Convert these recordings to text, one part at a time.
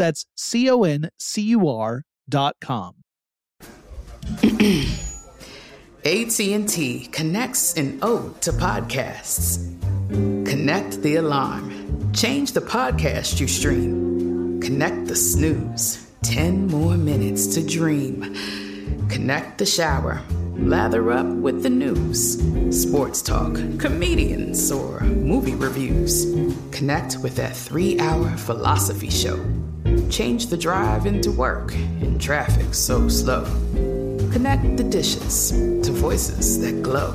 That's C O N C U R dot com. AT&T connects an ode to podcasts. Connect the alarm. Change the podcast you stream. Connect the snooze. 10 more minutes to dream. Connect the shower. Lather up with the news. Sports talk, comedians, or movie reviews. Connect with that three hour philosophy show. Change the drive into work in traffic so slow. Connect the dishes to voices that glow.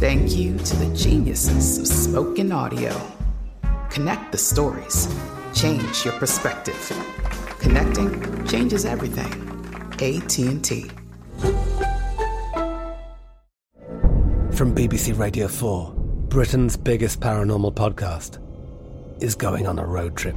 Thank you to the geniuses of spoken audio. Connect the stories. Change your perspective. Connecting changes everything. AT&T. From BBC Radio 4, Britain's biggest paranormal podcast is going on a road trip.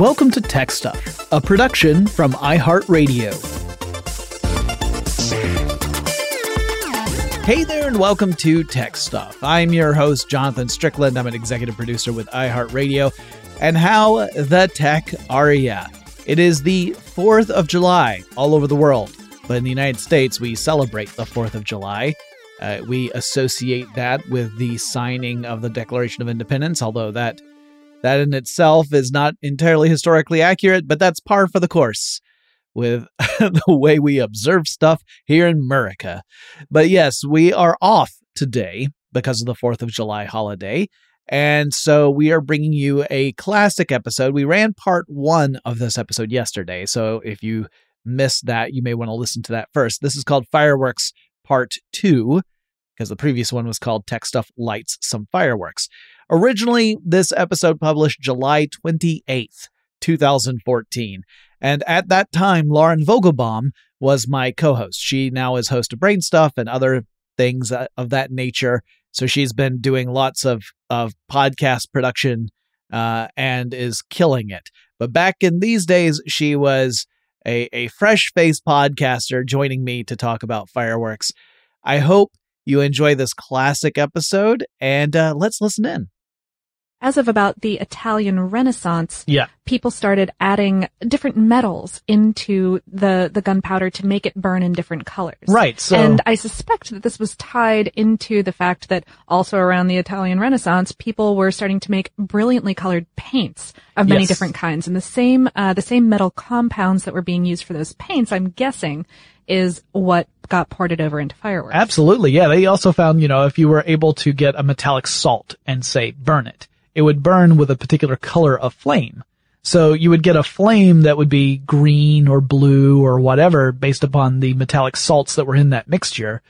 Welcome to Tech Stuff, a production from iHeartRadio. Hey there, and welcome to Tech Stuff. I'm your host, Jonathan Strickland. I'm an executive producer with iHeartRadio. And how the tech are ya? It is the 4th of July all over the world, but in the United States, we celebrate the 4th of July. Uh, we associate that with the signing of the Declaration of Independence, although that that in itself is not entirely historically accurate, but that's par for the course with the way we observe stuff here in America. But yes, we are off today because of the 4th of July holiday. And so we are bringing you a classic episode. We ran part one of this episode yesterday. So if you missed that, you may want to listen to that first. This is called Fireworks Part Two because the previous one was called Tech Stuff Lights Some Fireworks. Originally, this episode published July 28th, 2014. And at that time, Lauren Vogelbaum was my co host. She now is host of Brain Stuff and other things of that nature. So she's been doing lots of, of podcast production uh, and is killing it. But back in these days, she was a, a fresh faced podcaster joining me to talk about fireworks. I hope you enjoy this classic episode and uh, let's listen in as of about the Italian Renaissance, yeah. people started adding different metals into the, the gunpowder to make it burn in different colors. Right. So, and I suspect that this was tied into the fact that also around the Italian Renaissance, people were starting to make brilliantly colored paints of many Yes. different kinds. And the same, uh, the same metal compounds that were being used for those paints, I'm guessing, is what got ported over into fireworks. Absolutely. Yeah. They also found, you know, if you were able to get a metallic salt and say burn it, it would burn with a particular color of flame. So you would get a flame that would be green or blue or whatever based upon the metallic salts that were in that mixture.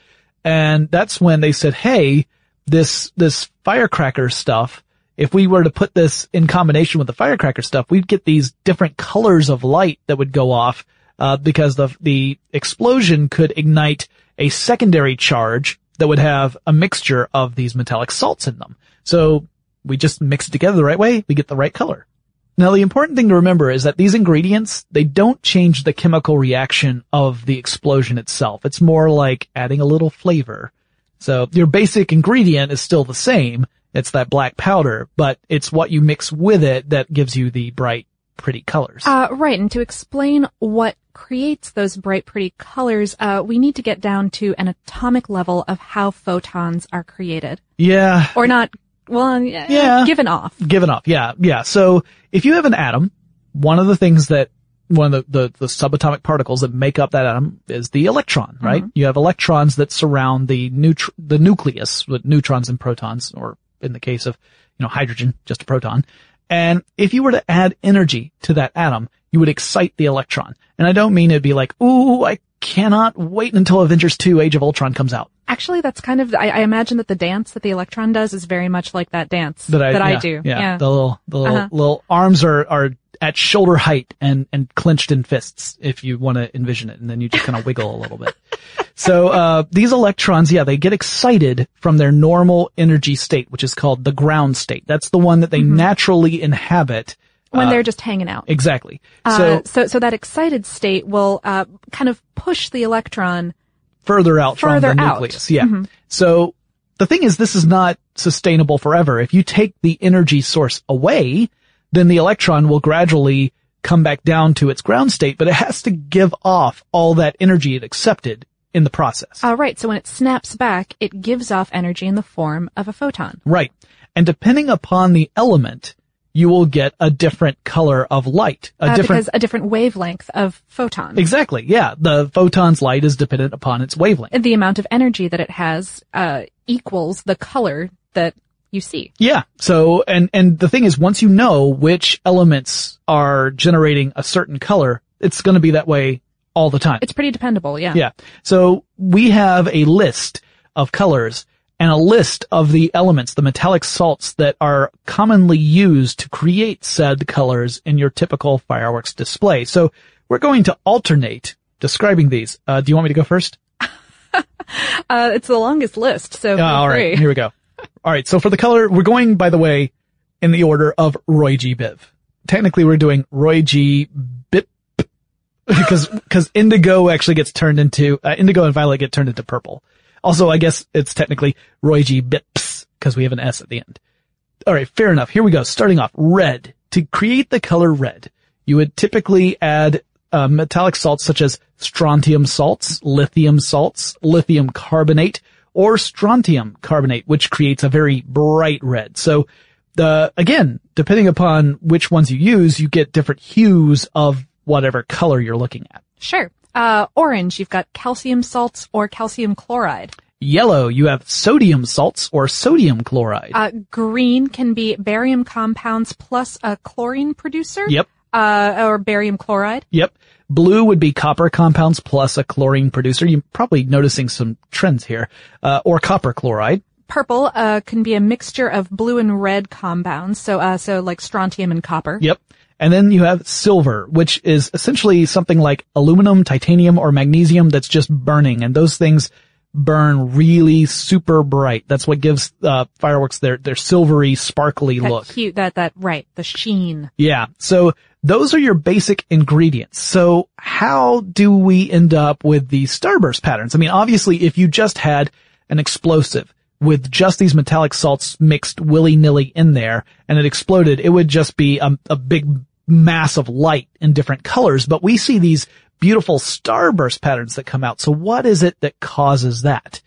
And that's when they said, hey, this, this firecracker stuff, if we were to put this in combination with the firecracker stuff, we'd get these different colors of light that would go off, uh, because the, the explosion could ignite a secondary charge that would have a mixture of these metallic salts in them. So we just mix it together the right way, we get the right color. Now the important thing to remember is that these ingredients, they don't change the chemical reaction of the explosion itself. It's more like adding a little flavor. So your basic ingredient is still the same. It's that black powder, but it's what you mix with it that gives you the bright, pretty colors. Uh, right. And to explain what creates those bright, pretty colors, uh, we need to get down to an atomic level of how photons are created. yeah. Or not, well, yeah, given off. given off. Yeah, yeah. So if you have an atom, one of the things that one of the, the, the subatomic particles that make up that atom is the electron, right? You have electrons that surround the neutr- the nucleus with neutrons and protons, or in the case of, you know, hydrogen, just a proton. And if you were to add energy to that atom, you would excite the electron. And I don't mean it'd be like, ooh, I cannot wait until Avengers 2 Age of Ultron comes out. Actually, that's kind of, I, I imagine that the dance that the electron does is very much like that dance that I, yeah, do. Yeah, the little, the little, Uh-huh. little arms are are at shoulder height and and clenched in fists. If you want to envision it, and then you just kind of wiggle a little bit. So uh, these electrons, yeah, they get excited from their normal energy state, which is called the ground state. That's the one that they Mm-hmm. naturally inhabit. when they're just hanging out. Exactly. Uh, so so, so that excited state will uh, kind of push the electron. further out Further from the out. Mm-hmm. nucleus. Yeah. So the thing is, this is not sustainable forever. If you take the energy source away, then the electron will gradually come back down to its ground state, but it has to give off all that energy it accepted in the process. All right. So when it snaps back, it gives off energy in the form of a photon. Right. And depending upon the element, you will get a different color of light, a Uh, different because a different wavelength of photon. Exactly. Yeah. The photon's light is dependent upon its wavelength. the amount of energy that it has uh, equals the color that you see. Yeah. So, and, and the thing is, once you know which elements are generating a certain color, it's going to be that way all the time. It's pretty dependable, yeah. yeah. So we have a list of colors and a list of the elements, the metallic salts that are commonly used to create said colors in your typical fireworks display. So we're going to alternate describing these. Uh, do you want me to go first? Uh, it's the longest list, so Uh, all right, free. here we go. All right, so for the color, we're going, by the way, in the order of Roy G. Biv. Technically, we're doing Roy G. Because because indigo actually gets turned into uh, indigo and violet get turned into purple. Also, I guess it's technically Roy G. Bips because we have an S at the end. All right, fair enough. Here we go. Starting off, red. To create the color red, you would typically add uh, metallic salts such as strontium salts, lithium salts, lithium carbonate, or strontium carbonate, which creates a very bright red. So, the again, depending upon which ones you use, you get different hues of whatever color you're looking at. Sure. Uh, orange, you've got calcium salts or calcium chloride. Yellow, you have sodium salts or sodium chloride. Uh, green can be barium compounds plus a chlorine producer. yep. Uh, or barium chloride. Yep. Blue would be copper compounds plus a chlorine producer. You're probably noticing some trends here. Uh, or copper chloride. Purple, uh, can be a mixture of blue and red compounds. So, uh, so like strontium and copper. Yep. And then you have silver, which is essentially something like aluminum, titanium, or magnesium that's just burning. And those things burn really super bright. That's what gives, uh, fireworks their, their silvery, sparkly That look. hue, that, that, right, the sheen. Yeah. So those are your basic ingredients. So how do we end up with the starburst patterns? I mean, obviously, if you just had an explosive with just these metallic salts mixed willy-nilly in there and it exploded, it would just be a, a big mass of light in different colors. But we see these beautiful starburst patterns that come out. So what is it that causes that?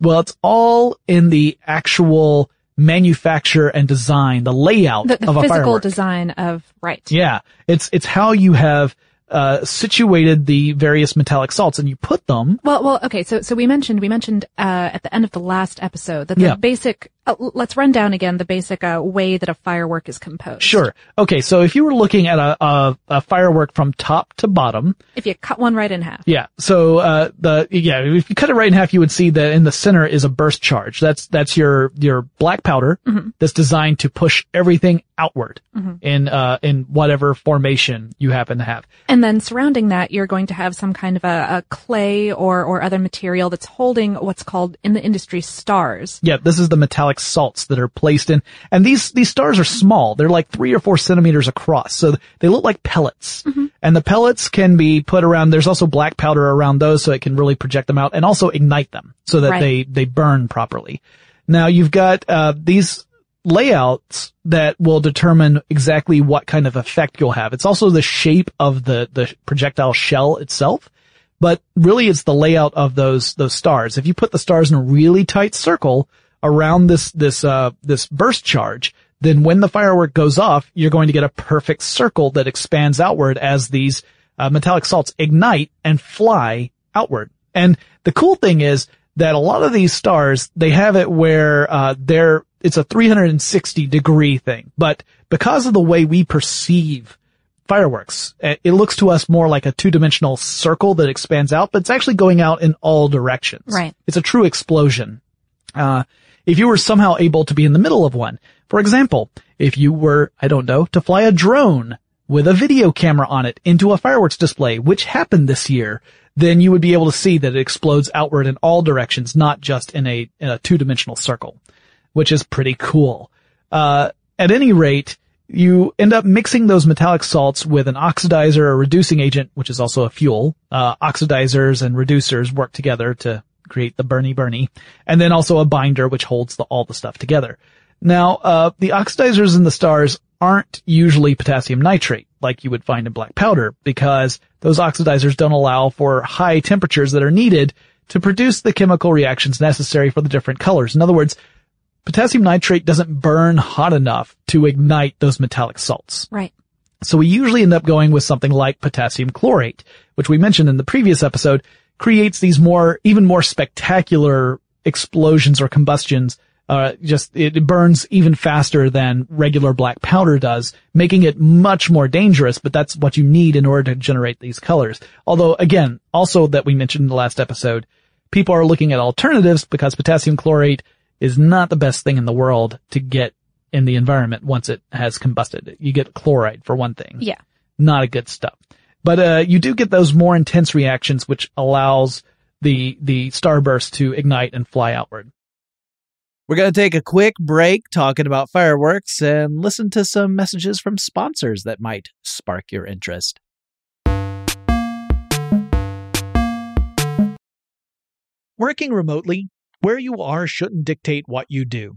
Well, it's all in the actual manufacture and design, the layout The, the of a physical firework. design of, right. Yeah, it's it's how you have uh, situated the various metallic salts, and you put them. Well, well, okay. So, so we mentioned, we mentioned, uh, at the end of the last episode that the Yeah. basic, Uh, let's run down again the basic uh, way that a firework is composed. Sure. Okay, so if you were looking at a, a, a firework from top to bottom, If you cut one right in half. yeah. So uh, the yeah, if you cut it right in half, you would see that in the center is a burst charge. That's that's your your black powder that's designed to push everything outward in uh in whatever formation you happen to have. And then surrounding that, you're going to have some kind of a, a clay or, or other material that's holding what's called in the industry stars. Yeah, this is the metallic salts that are placed in, and these these stars are small. They're like three or four centimeters across, so they look like pellets. And the pellets can be put around. There's also black powder around those, so it can really project them out and also ignite them so that Right. they they burn properly. Now you've got uh, these layouts that will determine exactly what kind of effect you'll have. It's also the shape of the the projectile shell itself but really it's the layout of those those stars. If you put the stars in a really tight circle around this this uh this burst charge, then when the firework goes off, you're going to get a perfect circle that expands outward as these uh, metallic salts ignite and fly outward. And the cool thing is that a lot of these stars they have it where uh they're it's a 360 degree thing, but because of the way we perceive fireworks. Uh, It looks to us more like a two-dimensional circle that expands out, but it's actually going out in all directions. Right. It's a true explosion. Uh, if you were somehow able to be in the middle of one, for example, if you were, I don't know, to fly a drone with a video camera on it into a fireworks display, which happened this year, then you would be able to see that it explodes outward in all directions, not just in a, in a two-dimensional circle, which is pretty cool. Uh, at any rate, you end up mixing those metallic salts with an oxidizer or reducing agent, which is also a fuel. Uh, oxidizers and reducers work together to create the Bernie Bernie, and then also a binder which holds the, all the stuff together. Now, uh, the oxidizers in the stars aren't usually potassium nitrate like you would find in black powder because those oxidizers don't allow for high temperatures that are needed to produce the chemical reactions necessary for the different colors. In other words, potassium nitrate doesn't burn hot enough to ignite those metallic salts. Right. So we usually end up going with something like potassium chlorate, which we mentioned in the previous episode, creates these more, even more spectacular explosions or combustions. Uh, just, it burns even faster than regular black powder does, making it much more dangerous, but that's what you need in order to generate these colors. Although again, also that we mentioned in the last episode, people are looking at alternatives because potassium chlorate is not the best thing in the world to get in the environment once it has combusted. You get chloride for one thing. Yeah. Not a good stuff. But, uh, you do get those more intense reactions which allows the, the starburst to ignite and fly outward. We're going to take a quick break talking about fireworks and listen to some messages from sponsors that might spark your interest. Working remotely, where you are shouldn't dictate what you do.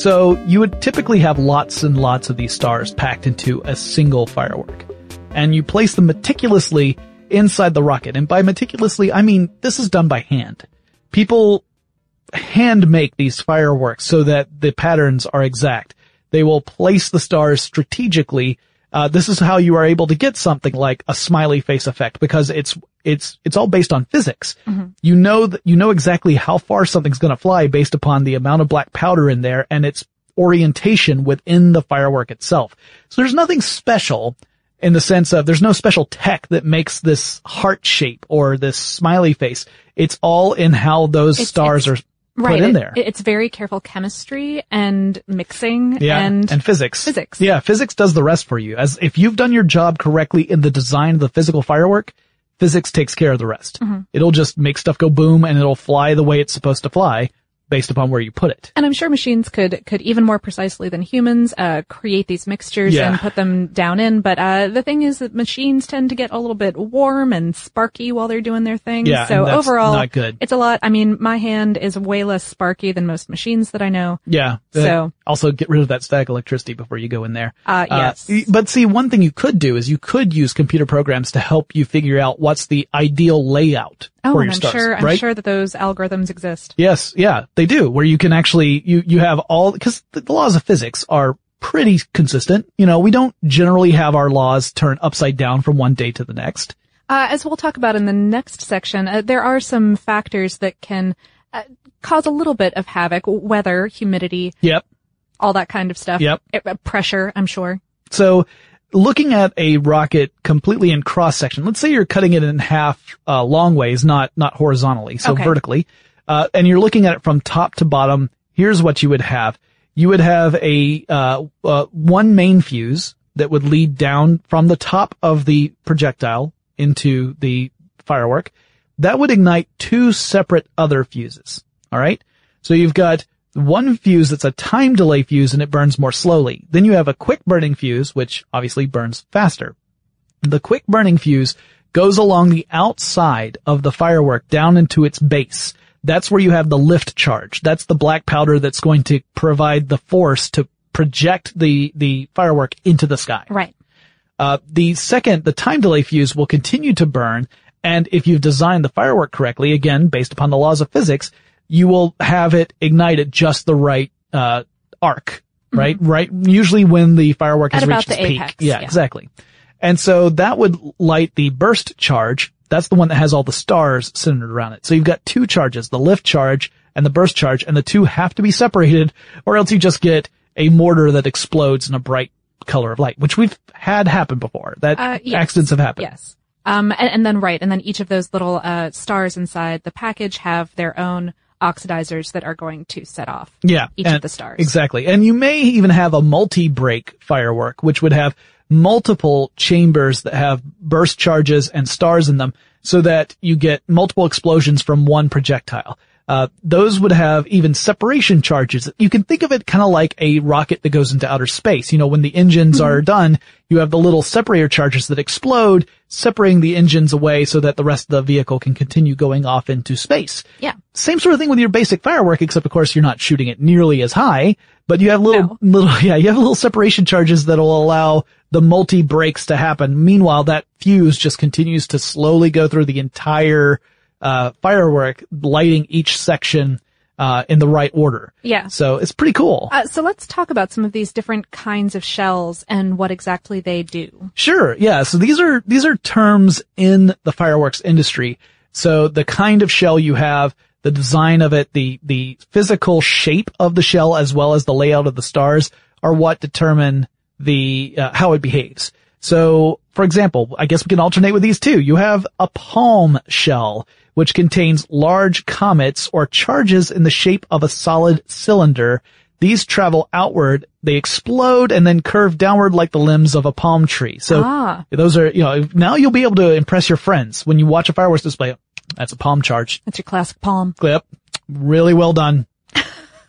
So you would typically have lots and lots of these stars packed into a single firework. And you place them meticulously inside the rocket. And by meticulously, I mean this is done by hand. People hand make these fireworks so that the patterns are exact. They will place the stars strategically. Uh, this is how you are able to get something like a smiley face effect because it's it's it's all based on physics. Mm-hmm. You know that you know exactly how far something's going to fly based upon the amount of black powder in there and its orientation within the firework itself. So there's nothing special in the sense of there's no special tech that makes this heart shape or this smiley face. It's all in how those It's- stars it's- are put Right. in it- there. It's very careful chemistry and mixing yeah, and, physics. Physics. Yeah, physics does the rest for you. As if you've done your job correctly in the design of the physical firework, physics takes care of the rest. Mm-hmm. It'll just make stuff go boom and it'll fly the way it's supposed to fly based upon where you put it. And I'm sure machines could could even more precisely than humans uh, create these mixtures Yeah. and put them down in. But uh, the thing is that machines tend to get a little bit warm and sparky while they're doing their thing. Yeah, so overall, not good. it's a lot. I mean, my hand is way less sparky than most machines that I know. Yeah. So- also get rid of that static electricity before you go in there. Uh, yes. but see, one thing you could do is you could use computer programs to help you figure out what's the ideal layout Oh, for and your I'm stars. sure I'm sure that those algorithms exist. Yes, yeah, they do. Where you can actually you you have all because the the laws of physics are pretty consistent. You know, we don't generally have our laws turn upside down from one day to the next. Uh, as we'll talk about in the next section, uh, there are some factors that can uh, cause a little bit of havoc: weather, humidity, Yep. All that kind of stuff. Yep. Uh, pressure, I'm sure. So looking at a rocket completely in cross section, let's say you're cutting it in half uh, long ways, not not horizontally, so Okay. vertically, uh, and you're looking at it from top to bottom. Here's what you would have: you would have a uh, uh, one main fuse that would lead down from the top of the projectile into the firework. That would ignite two separate other fuses. All right. So you've got one fuse that's a time delay fuse and it burns more slowly. Then you have a quick burning fuse, which obviously burns faster. The quick burning fuse goes along the outside of the firework down into its base. That's where you have the lift charge. That's the black powder that's going to provide the force to project the, the firework into the sky. Right. Uh, the second, the time delay fuse will continue to burn, and if you've designed the firework correctly, again, based upon the laws of physics, you will have it ignite at just the right, uh, arc, right? Right, usually when the firework has Mm-hmm. At reached its the peak. Yeah, yeah. exactly. And so that would light the burst charge. That's the one that has all the stars centered around it. So you've got two charges, the lift charge and the burst charge, and the two have to be separated, or else you just get a mortar that explodes in a bright color of light, which we've had happen before. That Uh, yes. accidents have happened. Yes. Um, and, and then right, and then each of those little uh, stars inside the package have their own oxidizers that are going to set off. Yeah. Each and- of the stars. Exactly. And you may even have a multi-break firework, which would have multiple chambers that have burst charges and stars in them so that you get multiple explosions from one projectile. Uh, those would have even separation charges. You can think of it kind of like a rocket that goes into outer space. You know, when the engines Mm-hmm. are done, you have the little separator charges that explode, separating the engines away so that the rest of the vehicle can continue going off into space. Yeah. Same sort of thing with your basic firework, except of course you're not shooting it nearly as high, but you have little, little, yeah, you have little separation charges that'll allow the multi breaks to happen. Meanwhile, that fuse just continues to slowly go through the entire, uh, firework, lighting each section, uh, in the right order. Yeah. So it's pretty cool. Uh, so let's talk about some of these different kinds of shells and what exactly they do. Sure. Yeah. So these are, these are terms in the fireworks industry. So the kind of shell you have, the design of it, the, the physical shape of the shell as well as the layout of the stars are what determine the, uh, how it behaves. So, for example, I guess we can alternate with these two. You have a palm shell, which contains large comets or charges in the shape of a solid cylinder. These travel outward, they explode and then curve downward like the limbs of a palm tree. So Ah. those are, you know, now you'll be able to impress your friends when you watch a fireworks display. That's a palm charge. That's your classic palm. Clip. Really well done.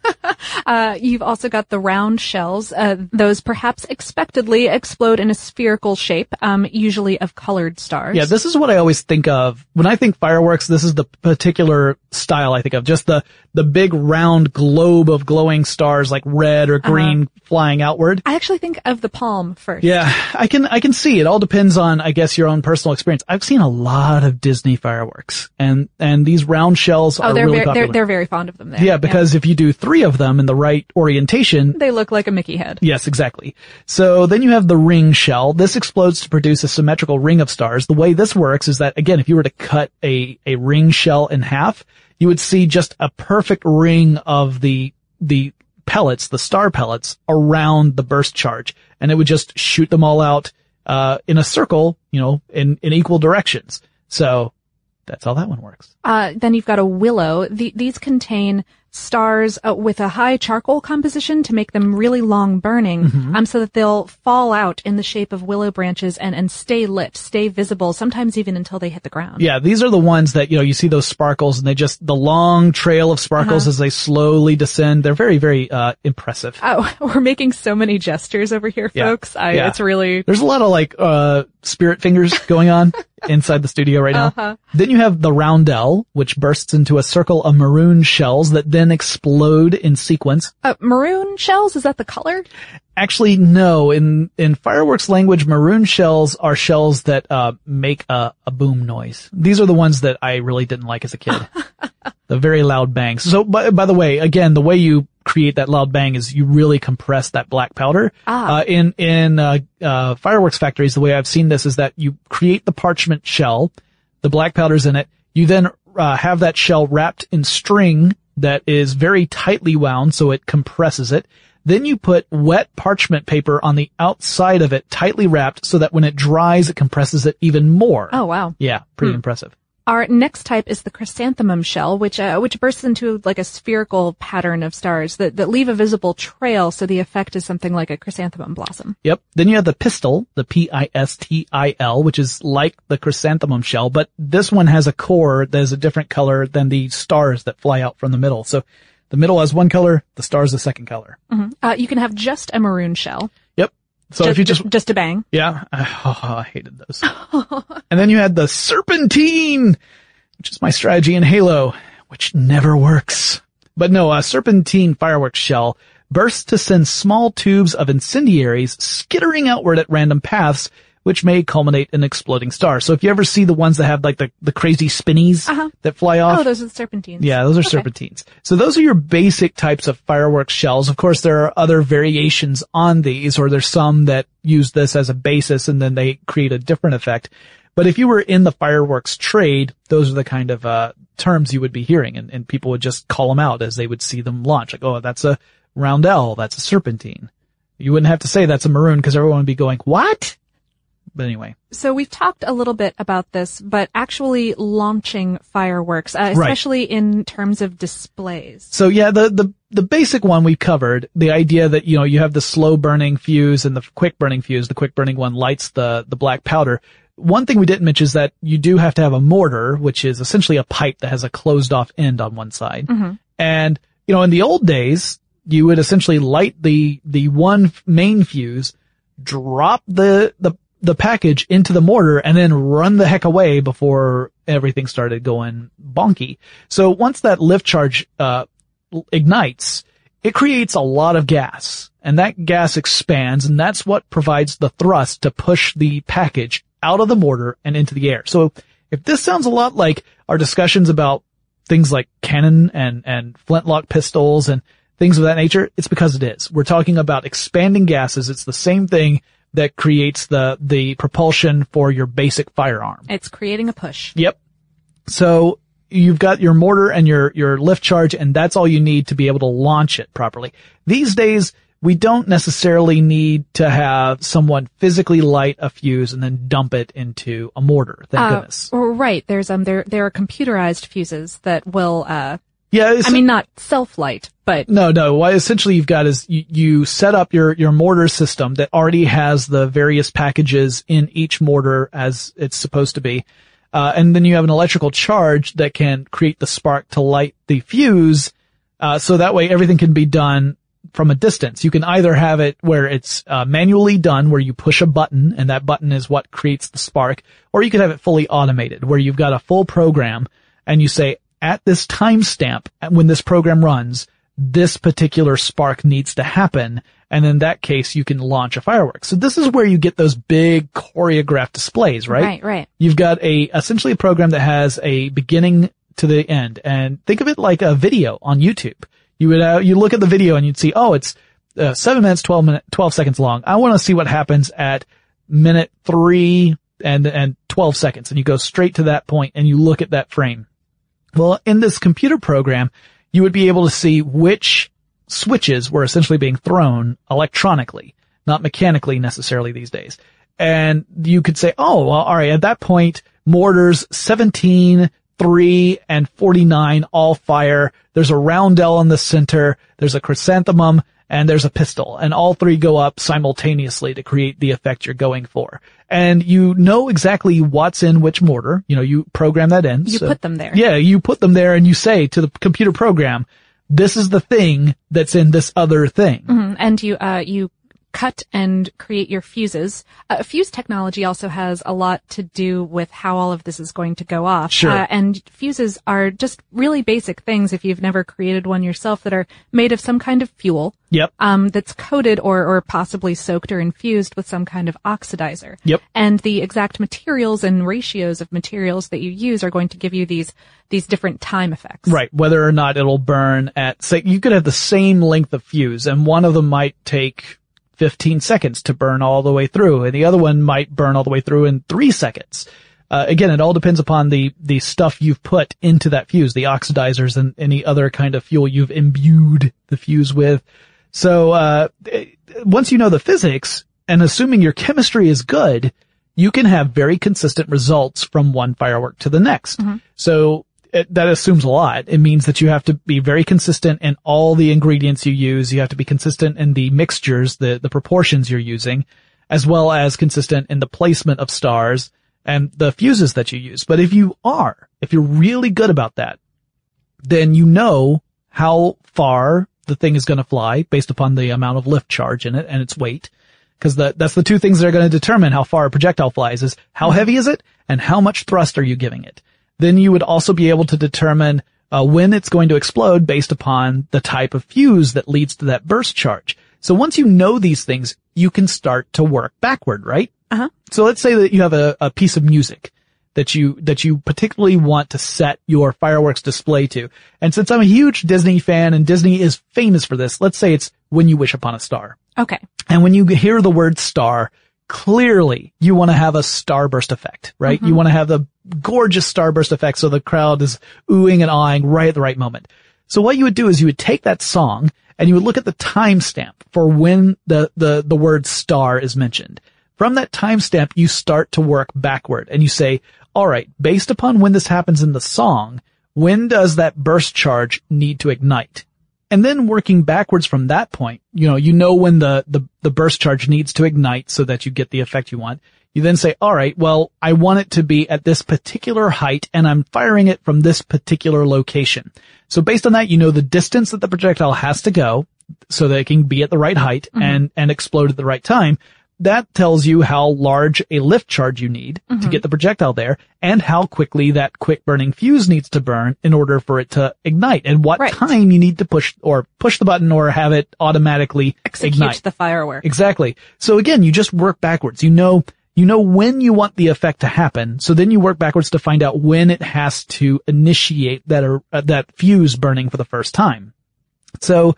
Uh, you've also got the round shells. Uh, those perhaps expectedly explode in a spherical shape, um, usually of colored stars. Yeah, this is what I always think of. When I think fireworks, this is the particular style I think of. Just the, the big round globe of glowing stars like red or green flying outward. I actually think of the palm first. Yeah, I can, I can see. It all depends on, I guess, your own personal experience. I've seen a lot of Disney fireworks and, and these round shells Oh, are they're really very, popular. they're, they're very fond of them there. yeah, because if you do three of them in the right orientation, they look like a Mickey head. Yes, exactly. So then you have the ring shell. This explodes to produce a symmetrical ring of stars. The way this works is that, again, if you were to cut a, a ring shell in half, you would see just a perfect ring of the, the pellets, the star pellets around the burst charge. And it would just shoot them all out, uh, in a circle, you know, in, in equal directions. So that's how that one works. Uh, then you've got a willow. The, these contain stars uh, with a high charcoal composition to make them really long burning, Mm-hmm. um, so that they'll fall out in the shape of willow branches and, and stay lit, stay visible, sometimes even until they hit the ground. Yeah, these are the ones that, you know, you see those sparkles and they just, the long trail of sparkles Uh-huh. as they slowly descend. They're very, very, uh, impressive. Oh, we're making so many gestures over here, Yeah. folks. I, Yeah. It's really, There's a lot of like, uh, spirit fingers going on inside the studio right now. Uh-huh. Then you have the roundel, which bursts into a circle of maroon shells that then explode in sequence. uh, maroon shells. Is that the color? Actually, no. In in fireworks language, maroon shells are shells that uh, make a, a boom noise. These are the ones that I really didn't like as a kid. the very loud bangs. So, by, by the way, again, the way you create that loud bang is you really compress that black powder. Ah. Uh, in in uh, uh, fireworks factories, the way I've seen this is that you create the parchment shell, the black powder's in it. You then uh, have that shell wrapped in string that is very tightly wound, so it compresses it. Then you put wet parchment paper on the outside of it, tightly wrapped, so that when it dries, it compresses it even more. Oh, wow. Yeah, pretty impressive. Our next type is the chrysanthemum shell, which uh, which bursts into like a spherical pattern of stars that, that leave a visible trail, so the effect is something like a chrysanthemum blossom. Yep. Then you have the pistil, the P-I-S-T-I-L, which is like the chrysanthemum shell, but this one has a core that is a different color than the stars that fly out from the middle. So the middle has one color, the star's the second color. Uh, you can have just a maroon shell. So if you just, just a bang. yeah, oh, I hated those. and then you had the serpentine, which is my strategy in Halo, which never works. But no, a serpentine fireworks shell bursts to send small tubes of incendiaries skittering outward at random paths, which may culminate in exploding stars. So if you ever see the ones that have like the, the crazy spinnies Uh-huh. that fly off. Oh, those are serpentines. Yeah, those are serpentines. So those are your basic types of fireworks shells. Of course, there are other variations on these, or there's some that use this as a basis and then they create a different effect. But if you were in the fireworks trade, those are the kind of, uh, terms you would be hearing and, and people would just call them out as they would see them launch. Like, oh, that's a roundel. That's a serpentine. You wouldn't have to say that's a maroon because everyone would be going, what? But anyway. So we've talked a little bit about this, but actually launching fireworks, uh, especially in terms of displays. So yeah, the, the, the basic one we covered, the idea that, you know, you have the slow burning fuse and the quick burning fuse. The quick burning one lights the, the black powder. One thing we didn't mention is that you do have to have a mortar, which is essentially a pipe that has a closed off end on one side. And, you know, in the old days, you would essentially light the, the one main fuse, drop the, the, the package into the mortar and then run the heck away before everything started going bonky. So once that lift charge, uh, ignites, it creates a lot of gas and that gas expands and that's what provides the thrust to push the package out of the mortar and into the air. So if this sounds a lot like our discussions about things like cannon and, and flintlock pistols and things of that nature, it's because it is. We're talking about expanding gases. It's the same thing that creates the, the propulsion for your basic firearm. It's creating a push. Yep. So you've got your mortar and your, your lift charge and that's all you need to be able to launch it properly. These days, we don't necessarily need to have someone physically light a fuse and then dump it into a mortar. Thank Uh, goodness. Right. There's um there there are computerized fuses that will uh Yeah, I mean not self light, but No, no. What essentially you've got is you, you set up your, your mortar system that already has the various packages in each mortar as it's supposed to be. Uh, and then you have an electrical charge that can create the spark to light the fuse. Uh, so that way everything can be done from a distance. You can either have it where it's uh, manually done, where you push a button and that button is what creates the spark, or you can have it fully automated, where you've got a full program and you say, at this timestamp, when this program runs, this particular spark needs to happen. And in that case, you can launch a firework. So this is where you get those big choreographed displays, right? right, right. You've got a, essentially a program that has a beginning to the end. And think of it like a video on YouTube. You would, uh, you look at the video and you'd see, oh, it's uh, seven minutes, 12 minutes, 12 seconds long. I want to see what happens at minute three and, and 12 seconds. And you go straight to that point and you look at that frame. Well, in this computer program, you would be able to see which switches were essentially being thrown electronically, not mechanically necessarily these days. And you could say, oh, well, all right, at that point, mortars 17, 3, and 49 all fire. There's a roundel in the center. There's a chrysanthemum and there's a pistil and all three go up simultaneously to create the effect you're going for. And you know exactly what's in which mortar. You know, you program that in. You so- put them there. Yeah, you put them there and you say to the computer program, this is the thing that's in this other thing. Mhm. And you, uh, you cut and create your fuses. Uh, fuse technology also has a lot to do with how all of this is going to go off. Sure. Uh, and fuses are just really basic things if you've never created one yourself that are made of some kind of fuel. Yep. Um, that's coated or, or possibly soaked or infused with some kind of oxidizer. Yep. And the exact materials and ratios of materials that you use are going to give you these, these different time effects. Right. Whether or not it'll burn at, say, you could have the same length of fuse and one of them might take 15 seconds to burn all the way through and the other one might burn all the way through in three seconds. Uh, again, it all depends upon the, the stuff you've put into that fuse, the oxidizers and any other kind of fuel you've imbued the fuse with. So, uh, once you know the physics and assuming your chemistry is good, you can have very consistent results from one firework to the next. So it, that assumes a lot. It means that you have to be very consistent in all the ingredients you use. You have to be consistent in the mixtures, the, the proportions you're using, as well as consistent in the placement of stars and the fuses that you use. But if you are, if you're really good about that, then you know how far the thing is going to fly based upon the amount of lift charge in it and its weight. Cause the, that's the two things that are going to determine how far a projectile flies is how heavy is it and how much thrust are you giving it. Then you would also be able to determine uh, when it's going to explode based upon the type of fuse that leads to that burst charge. So once you know these things, you can start to work backward, right? Uh-huh. So let's say that you have a, a piece of music that you, that you particularly want to set your fireworks display to. And since I'm a huge Disney fan and Disney is famous for this, let's say it's When You Wish Upon a Star. Okay. And when you hear the word star, clearly you want to have a starburst effect, right? You mm-hmm. want to have the gorgeous starburst effect so the crowd is oohing and awing right at the right moment. So what you would do is you would take that song and you would look at the timestamp for when the, the, the word star is mentioned. From that timestamp, you start to work backward and you say, all right, based upon when this happens in the song, when does that burst charge need to ignite? And then working backwards from that point, you know, you know when the, the, the burst charge needs to ignite so that you get the effect you want. You then say, all right, well, I want it to be at this particular height and I'm firing it from this particular location. So based on that, you know the distance that the projectile has to go so that it can be at the right height mm-hmm. and, and explode at the right time. That tells you how large a lift charge you need to get the projectile there and how quickly that quick burning fuse needs to burn in order for it to ignite and what Right. time you need to push or push the button or have it automatically Execute ignite. the firework. Exactly. So again, you just work backwards. You know, you know when you want the effect to happen. So then you work backwards to find out when it has to initiate that, uh, that fuse burning for the first time. So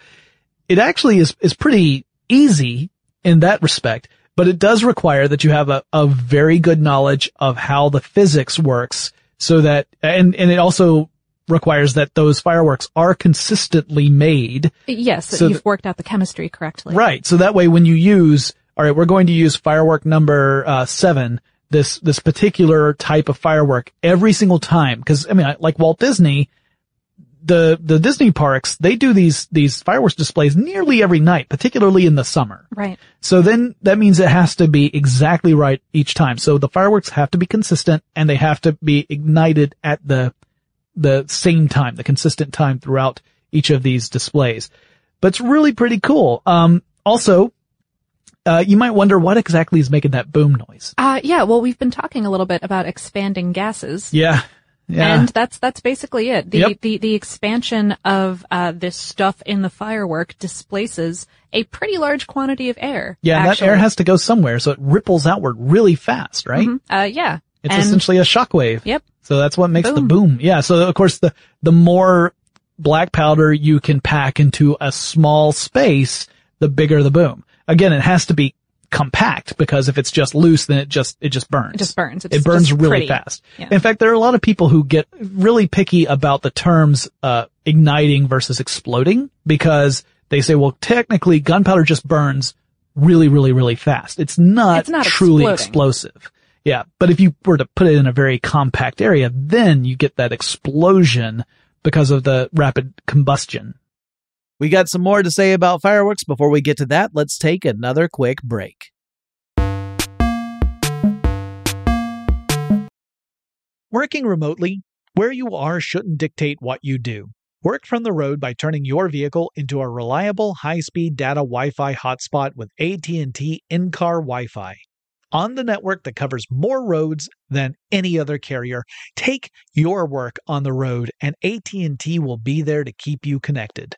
it actually is, is pretty easy in that respect, but it does require that you have a, a very good knowledge of how the physics works so that, and, and it also requires that those fireworks are consistently made Yes, that So you've worked out the chemistry correctly. Right. So that way when you use, all right, we're going to use firework number uh, seven, this, this particular type of firework every single time. Cause I mean, like Walt Disney, the, the Disney parks, they do these, these fireworks displays nearly every night, particularly in the summer. Right. So then that means it has to be exactly right each time. So the fireworks have to be consistent and they have to be ignited at the, the same time, the consistent time throughout each of these displays. But it's really pretty cool. Um, also, uh, you might wonder what exactly is making that boom noise. Uh, yeah, well, we've been talking a little bit about expanding gases. Yeah. Yeah. And that's that's basically it. The Yep. the the expansion of uh, this stuff in the firework displaces a pretty large quantity of air. yeah, and that air has to go somewhere, so it ripples outward really fast, right? Mhm. Uh, yeah. It's and, essentially a shockwave. Yep. So that's what makes the Boom. boom. Yeah. So of course the, the more black powder you can pack into a small space, the bigger the boom. Again, it has to be compact because if it's just loose, then it just, it just burns. It just burns. It's it burns really pretty. fast. Yeah. In fact, there are a lot of people who get really picky about the terms, uh, igniting versus exploding because they say, well, technically gunpowder just burns really, really, really fast. It's not, It's not truly exploding. explosive. Yeah. But if you were to put it in a very compact area, then you get that explosion because of the rapid combustion. We got some more to say about fireworks. Before we get to that, let's take another quick break. Working remotely, where you are shouldn't dictate what you do. Work from the road by turning your vehicle into a reliable high-speed data Wi-Fi hotspot with AT&T in-car Wi-Fi. On the network that covers more roads than any other carrier, take your work on the road and AT&T will be there to keep you connected.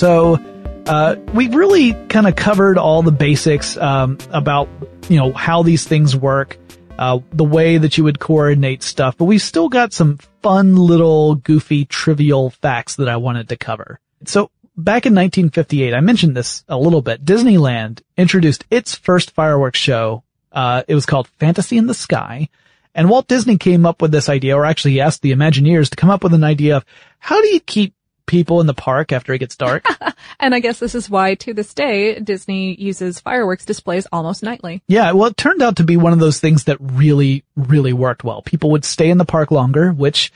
So, uh, we really kind of covered all the basics um, about you know how these things work, uh, the way that you would coordinate stuff, but we've still got some fun little goofy trivial facts that I wanted to cover. So back in 1958, I mentioned this a little bit. Disneyland introduced its first fireworks show. Uh, it was called Fantasy in the Sky. And Walt Disney came up with this idea, or actually he asked the Imagineers to come up with an idea of how do you keep people in the park after it gets dark? And I guess this is why to this day Disney uses fireworks displays almost nightly. Yeah, well, it turned out to be one of those things that really, really worked well. People would stay in the park longer, which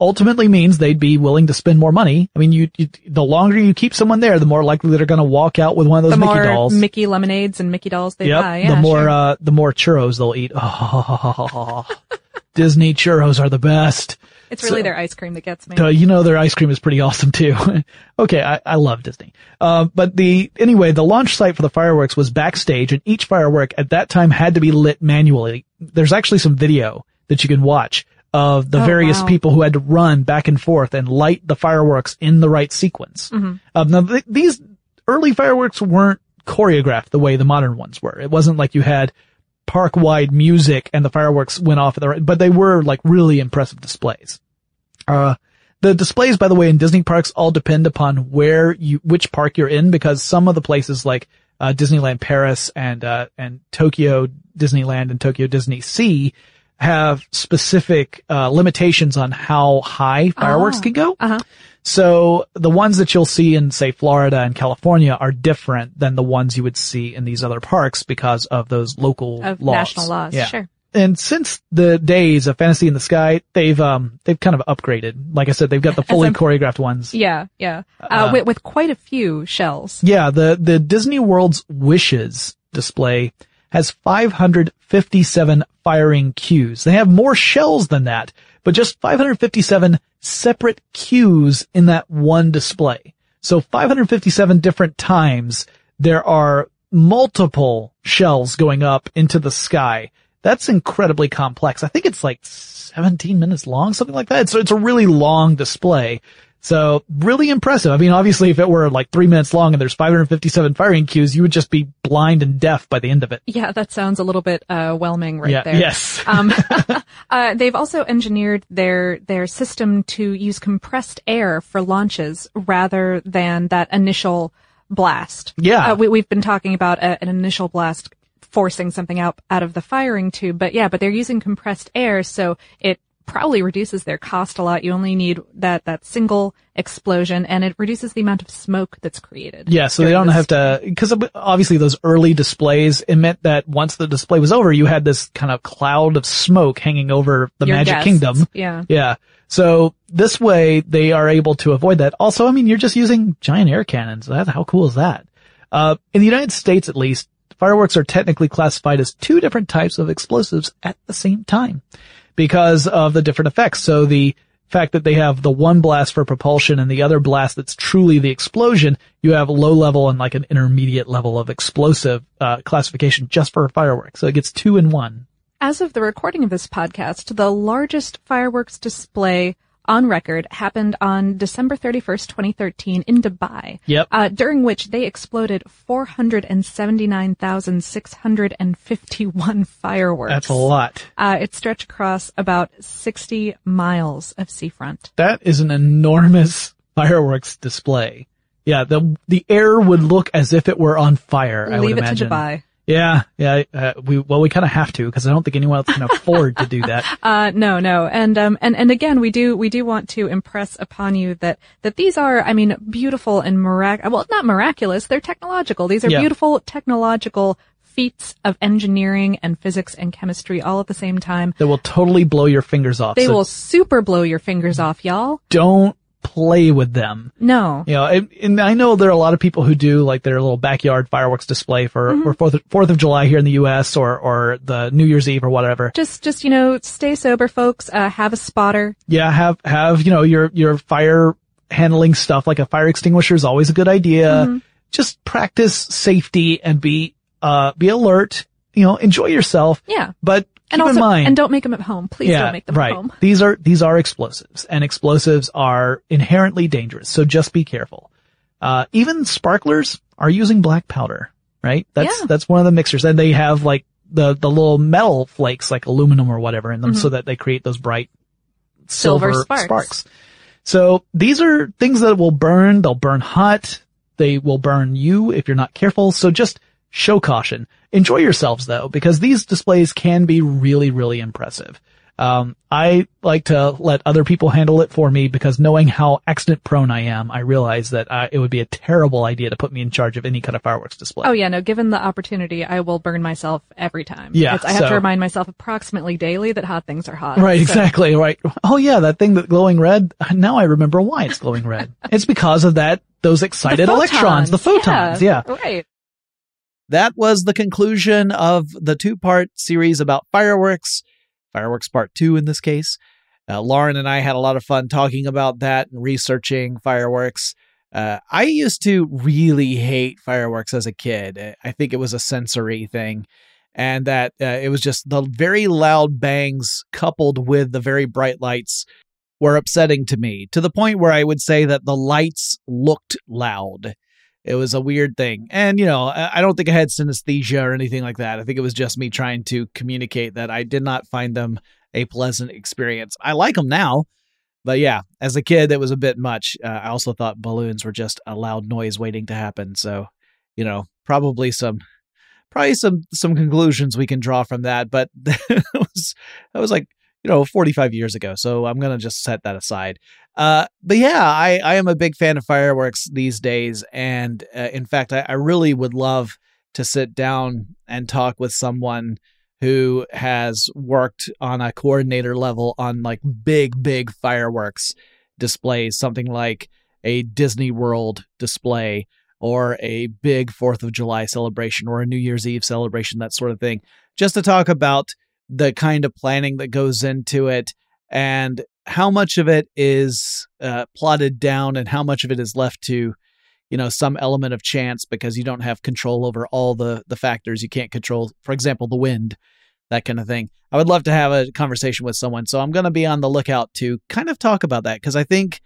ultimately means they'd be willing to spend more money. I mean, you, you the longer you keep someone there, the more likely they're going to walk out with one of those the Mickey more dolls. Mickey lemonades and Mickey dolls they yep. buy. Yeah, the more, sure. uh, the more churros they'll eat. Oh, Disney churros are the best. It's really so- their ice cream that gets me. Uh, you know their ice cream is pretty awesome too. okay, I, I love Disney. Uh, but the anyway, the launch site for the fireworks was backstage, and each firework at that time had to be lit manually. There's actually some video that you can watch of the Oh, various wow. people who had to run back and forth and light the fireworks in the right sequence. Mhm. Um, now th- these early fireworks weren't choreographed the way the modern ones were. It wasn't like you had park-wide music and the fireworks went off at the right, but they were like really impressive displays. Uh, the displays, by the way, in Disney parks all depend upon where you, which park you're in because some of the places like, uh, Disneyland Paris and, uh, and Tokyo Disneyland and Tokyo Disney Sea have specific, uh, limitations on how high fireworks Oh. can go. Uh-huh. So the ones that you'll see in say Florida and California are different than the ones you would see in these other parks because of those local Of laws. national laws, Yeah. sure. And since the days of Fantasy in the Sky, they've um they've kind of upgraded. Like I said, they've got the fully choreographed ones. Yeah, yeah. Uh, Uh, with, with quite a few shells. Yeah, the the Disney World's Wishes display has 557 firing cues. They have more shells than that, but just 557 separate cues in that one display. So 557 different times there are multiple shells going up into the sky. That's incredibly complex. I think it's like 17 minutes long, something like that. So it's a really long display. So really impressive. I mean, obviously if it were like three minutes long and there's 557 firing cues, you would just be blind and deaf by the end of it. Yeah, that sounds a little bit uh, whelming right Yeah, there. yes. um, uh, they've also engineered their their system to use compressed air for launches rather than that initial blast. Yeah. uh, we, we've been talking about a, an initial blast forcing something out out of the firing tube, but yeah, but they're using compressed air, so it probably reduces their cost a lot. You only need that that single explosion, and it reduces the amount of smoke that's created. Yeah, so they don't have to, because obviously those early displays, it meant that once the display was over, you had this kind of cloud of smoke hanging over the Your Magic guests. Kingdom. Yeah. Yeah. So this way they are able to avoid that. Also, I mean, you're just using giant air cannons. That, how cool is that? Uh, in the United States, at least, fireworks are technically classified as two different types of explosives at the same time because of the different effects. So the fact that they have the one blast for propulsion and the other blast that's truly the explosion, you have low level and like an intermediate level of explosive, uh, classification just for fireworks. So it gets two in one. As of the recording of this podcast, the largest fireworks display on record happened on December 31st, 2013 in Dubai. Yep. Uh, during which they exploded 479,651 fireworks. That's a lot. Uh, it stretched across about 60 miles of seafront. That is an enormous fireworks display. Yeah, the the air would look as if it were on fire. I Leave would it imagine. to Dubai. Yeah, yeah. Uh, we well, we kind of have to because I don't think anyone else can afford to do that. Uh, no, no. And, um, and, and again, we do, we do want to impress upon you that, that these are, I mean, beautiful and mirac, well, not miraculous, they're technological. These are Yeah. beautiful technological feats of engineering and physics and chemistry all at the same time. That will totally blow your fingers off. They So will super blow your fingers off, y'all. don't play with them. No. You know, and, and I know there are a lot of people who do like their little backyard fireworks display for, Mhm. for Fourth, of- Fourth of July here in the U.S. or, or the New Year's Eve or whatever. Just, just, you know, stay sober, folks. Uh, have a spotter. Yeah, have, have, you know, your, your fire handling stuff like a fire extinguisher is always a good idea. Mhm. Just practice safety and be, uh, be alert, you know, enjoy yourself. Yeah. But And keep also, in mind. and don't make them at home. Please yeah, don't make them right. at home. These are, these are explosives and explosives are inherently dangerous. So just be careful. Uh, even sparklers are using black powder, right? That's, Yeah. that's one of the mixers and they have like the, the little metal flakes like aluminum or whatever in them so that they create those bright Silver silver, sparks. sparks. So these are things that will burn. They'll burn hot. They will burn you if you're not careful. So just show caution. Enjoy yourselves though, because these displays can be really, really impressive. Um, I like to let other people handle it for me because knowing how accident prone I am, I realize that uh, it would be a terrible idea to put me in charge of any kind of fireworks display. Oh yeah, no, given the opportunity, I will burn myself every time. Yeah, It's- I have so- to remind myself approximately daily that hot things are hot. Right, So- exactly, right. Oh yeah, that thing that glowing red. Now I remember why it's glowing red. it's because of that, those The excited electrons, the photons, yeah. Right. That was the conclusion of the two part series about fireworks, fireworks part two in this case. Uh, Lauren and I had a lot of fun talking about that and researching fireworks. Uh, I used to really hate fireworks as a kid. I think it was a sensory thing, and that uh, it was just the very loud bangs coupled with the very bright lights were upsetting to me to the point where I would say that the lights looked loud. It was a weird thing. And, you know, I don't think I had synesthesia or anything like that. I think it was just me trying to communicate that I did not find them a pleasant experience. I like them now, but yeah, as a kid, it was a bit much. Uh, I also thought balloons were just a loud noise waiting to happen. So, you know, probably some. Probably some some conclusions we can draw from that, but that was that was like you know 45 years ago, so I'm gonna just set that aside. Uh, but yeah, I, I am a big fan of fireworks these days. And uh, in fact, I, I really would love to sit down and talk with someone who has worked on a coordinator level on like big, big fireworks displays, something like a Disney World display or a big Fourth of July celebration or a New Year's Eve celebration, that sort of thing, just to talk about the kind of planning that goes into it and how much of it is uh, plotted down and how much of it is left to you know some element of chance because you don't have control over all the the factors you can't control for example the wind that kind of thing. I would love to have a conversation with someone so i'm going to be on the lookout to kind of talk about that because i think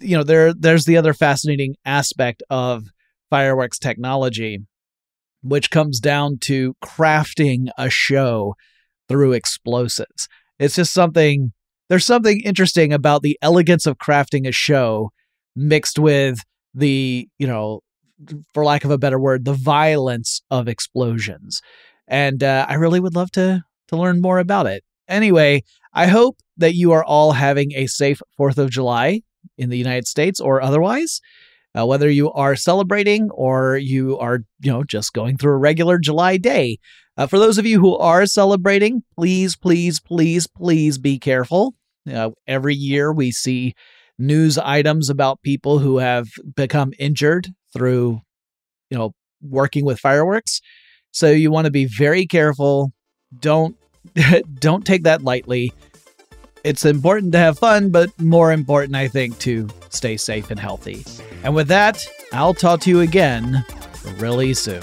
you know there there's the other fascinating aspect of fireworks technology which comes down to crafting a show through explosives it's just something there's something interesting about the elegance of crafting a show mixed with the, you know, for lack of a better word, the violence of explosions. And uh, I really would love to to learn more about it. Anyway, I hope that you are all having a safe 4th of July in the United States or otherwise. Uh, whether you are celebrating or you are, you know, just going through a regular July day. Uh, for those of you who are celebrating, please, please, please, please be careful. Uh, every year we see news items about people who have become injured through, you know, working with fireworks. So you want to be very careful. Don't don't take that lightly. It's important to have fun, but more important, I think, to stay safe and healthy. And with that, I'll talk to you again really soon.